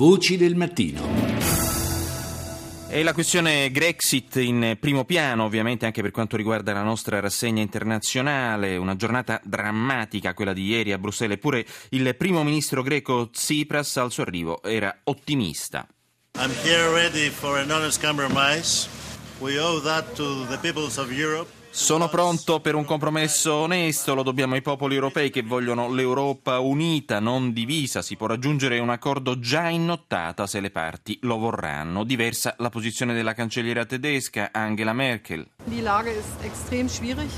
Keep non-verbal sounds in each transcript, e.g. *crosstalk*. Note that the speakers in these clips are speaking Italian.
Voci del mattino. E la questione Grexit in primo piano, ovviamente anche per quanto riguarda la nostra rassegna internazionale, una giornata drammatica quella di ieri a Bruxelles, eppure il primo ministro greco Tsipras al suo arrivo era ottimista. I'm here ready for an honest compromise. We owe that to the peoples of Europe. Sono pronto per un compromesso onesto, lo dobbiamo ai popoli europei che vogliono l'Europa unita, non divisa. Si può raggiungere un accordo già in nottata se le parti lo vorranno. Diversa la posizione della cancelliera tedesca Angela Merkel. Die Lage ist extrem schwierig.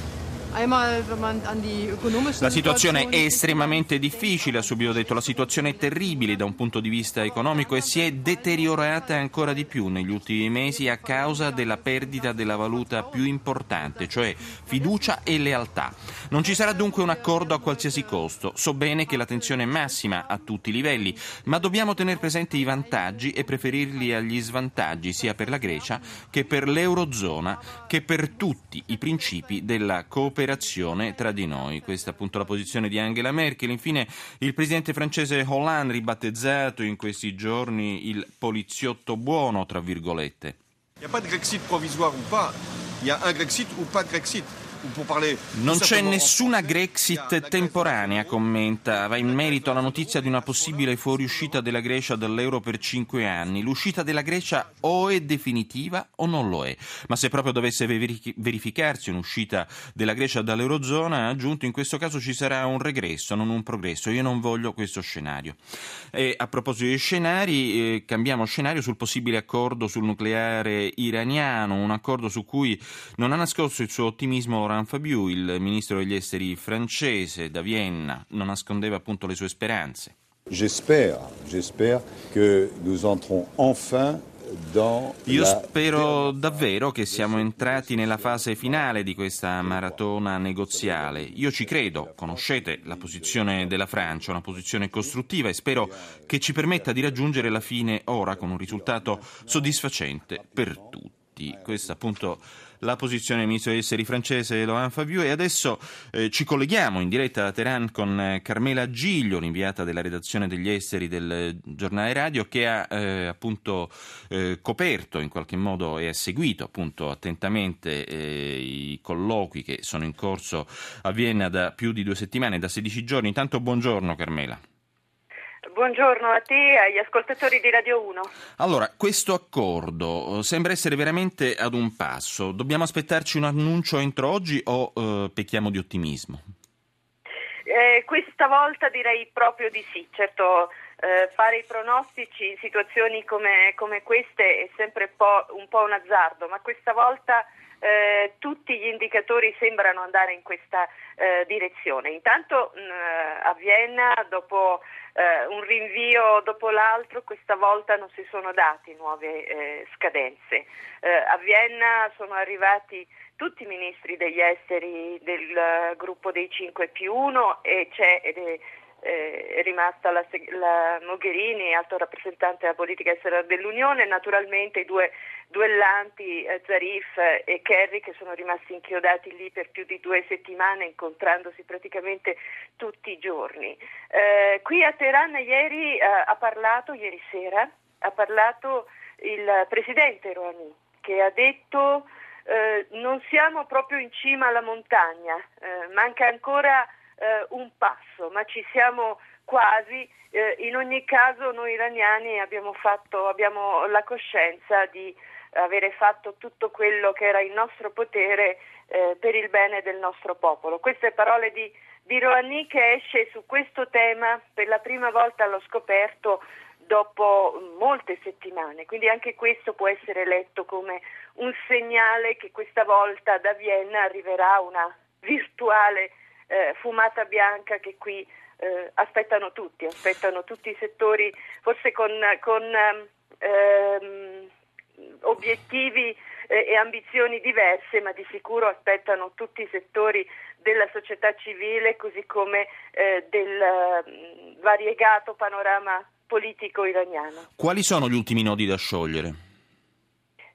La situazione è estremamente difficile, ha subito detto, la situazione è terribile da un punto di vista economico e si è deteriorata ancora di più negli ultimi mesi a causa della perdita della valuta più importante, cioè fiducia e lealtà. Non ci sarà dunque un accordo a qualsiasi costo. So bene che la tensione è massima a tutti i livelli, ma dobbiamo tenere presenti i vantaggi e preferirli agli svantaggi sia per la Grecia che per l'Eurozona che per tutti i principi della cooperazione cooperazione tra di noi. Questa è appunto la posizione di Angela Merkel. Infine il presidente francese Hollande, ribattezzato in questi giorni il poliziotto buono, tra virgolette. Il n'y a pas de Grexit provisoire ou pas, il y a un Grexit ou pas de Grexit. Non c'è nessuna Grexit temporanea, commenta. Va in merito alla notizia di una possibile fuoriuscita della Grecia dall'euro per cinque anni. L'uscita della Grecia o è definitiva o non lo è. Ma se proprio dovesse verificarsi un'uscita della Grecia dall'eurozona, ha aggiunto in questo caso ci sarà un regresso, non un progresso. Io non voglio questo scenario. E a proposito di scenari, eh, cambiamo scenario sul possibile accordo sul nucleare iraniano, un accordo su cui non ha nascosto il suo ottimismo Laurent Fabius, il ministro degli esteri francese da Vienna, non nascondeva appunto le sue speranze. J'espère, j'espère que nous entrons enfin io spero davvero che siamo entrati nella fase finale di questa maratona negoziale. Io ci credo, conoscete la posizione della Francia, una posizione costruttiva e spero che ci permetta di raggiungere la fine ora con un risultato soddisfacente per tutti. Questa appunto la posizione del ministro degli esteri francese Laurent Fabius e adesso eh, ci colleghiamo in diretta da Teheran con eh, Carmela Giglio, l'inviata della redazione degli esteri del giornale radio che ha eh, appunto eh, coperto in qualche modo e ha seguito appunto attentamente eh, i colloqui che sono in corso a Vienna da più di due settimane, da 16 giorni. Intanto buongiorno Carmela. Buongiorno a te e agli ascoltatori di Radio 1. Allora, questo accordo eh, sembra essere veramente ad un passo. Dobbiamo aspettarci un annuncio entro oggi o eh, pecchiamo di ottimismo? Eh, questa volta direi proprio di sì. Certo, eh, fare i pronostici in situazioni come, come queste è sempre un po', un po' un azzardo, ma questa volta eh, tutti gli indicatori sembrano andare in questa eh, direzione. Intanto mh, a Vienna, dopo eh, un rinvio dopo l'altro, questa volta non si sono dati nuove eh, scadenze. Eh, a Vienna sono arrivati tutti i ministri degli esteri del gruppo dei 5 più 1 e c'è eh, è rimasta la, la, Mogherini, alto rappresentante della politica estera dell'Unione, naturalmente i due duellanti eh, Zarif e Kerry che sono rimasti inchiodati lì per più di due settimane incontrandosi praticamente tutti i giorni. Eh, qui a Teheran ieri eh, ha parlato, ieri sera, ha parlato il presidente Rouhani che ha detto eh, non siamo proprio in cima alla montagna, eh, manca ancora eh, un passo, ma ci siamo quasi. Eh, in ogni caso noi iraniani abbiamo, fatto, abbiamo la coscienza di avere fatto tutto quello che era in nostro potere eh, per il bene del nostro popolo. Queste parole di, di Rouhani che esce su questo tema per la prima volta allo scoperto dopo molte settimane, quindi anche questo può essere letto come un segnale che questa volta da Vienna arriverà una virtuale eh, fumata bianca che qui eh, aspettano tutti, aspettano tutti i settori, forse con, con ehm, obiettivi eh, e ambizioni diverse, ma di sicuro aspettano tutti i settori della società civile, così come eh, del mh, variegato panorama politico iraniano. Quali sono gli ultimi nodi da sciogliere?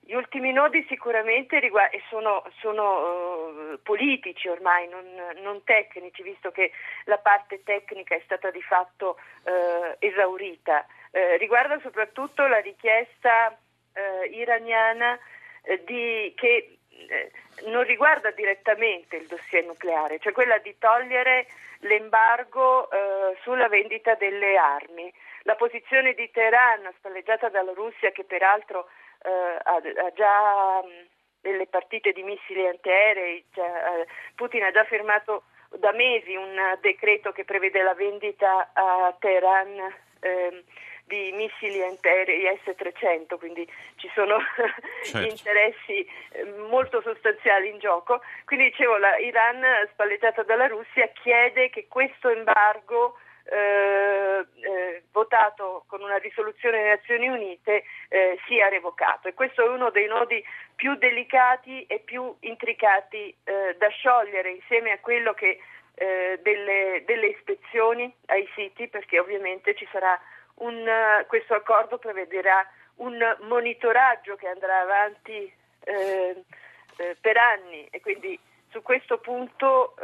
Gli ultimi nodi sicuramente riguard- sono, sono uh, politici ormai, non, non, tecnici, visto che la parte tecnica è stata di fatto uh, esaurita. eh, riguarda soprattutto la richiesta iraniana di, che non riguarda direttamente il dossier nucleare, cioè quella di togliere l'embargo sulla vendita delle armi. La posizione di Teheran, spalleggiata dalla Russia, che peraltro eh, ha, ha, già mh, delle partite di missili antiaerei, cioè, Putin ha già firmato da mesi un decreto che prevede la vendita a Teheran eh, di missili antiaerei S-300, quindi ci sono *laughs* certo. interessi eh, molto sostanziali in gioco. Quindi dicevo, l'Iran, spalleggiata dalla Russia, chiede che questo embargo eh, eh, votato con una risoluzione delle Nazioni Unite eh, sia revocato. E questo è uno dei nodi più delicati e più intricati eh, da sciogliere insieme a quello che eh, delle, delle, ispezioni ai siti perché ovviamente un, questo accordo prevederà un monitoraggio che andrà avanti eh, per anni. E quindi su questo punto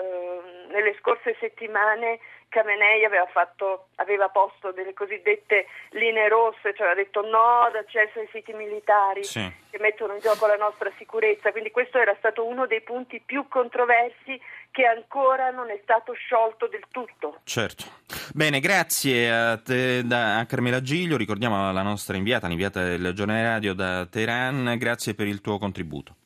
nelle scorse settimane Khamenei aveva, fatto, aveva, posto delle cosiddette linee rosse, cioè ha detto no d'accesso ai siti militari sì. che mettono in gioco la nostra sicurezza, quindi questo era stato uno dei punti più controversi che ancora non è stato sciolto del tutto. Certo. Bene, grazie a, te, da, a Carmela Giglio, ricordiamo la nostra inviata, l'inviata del giornale radio da Teheran, grazie per il tuo contributo.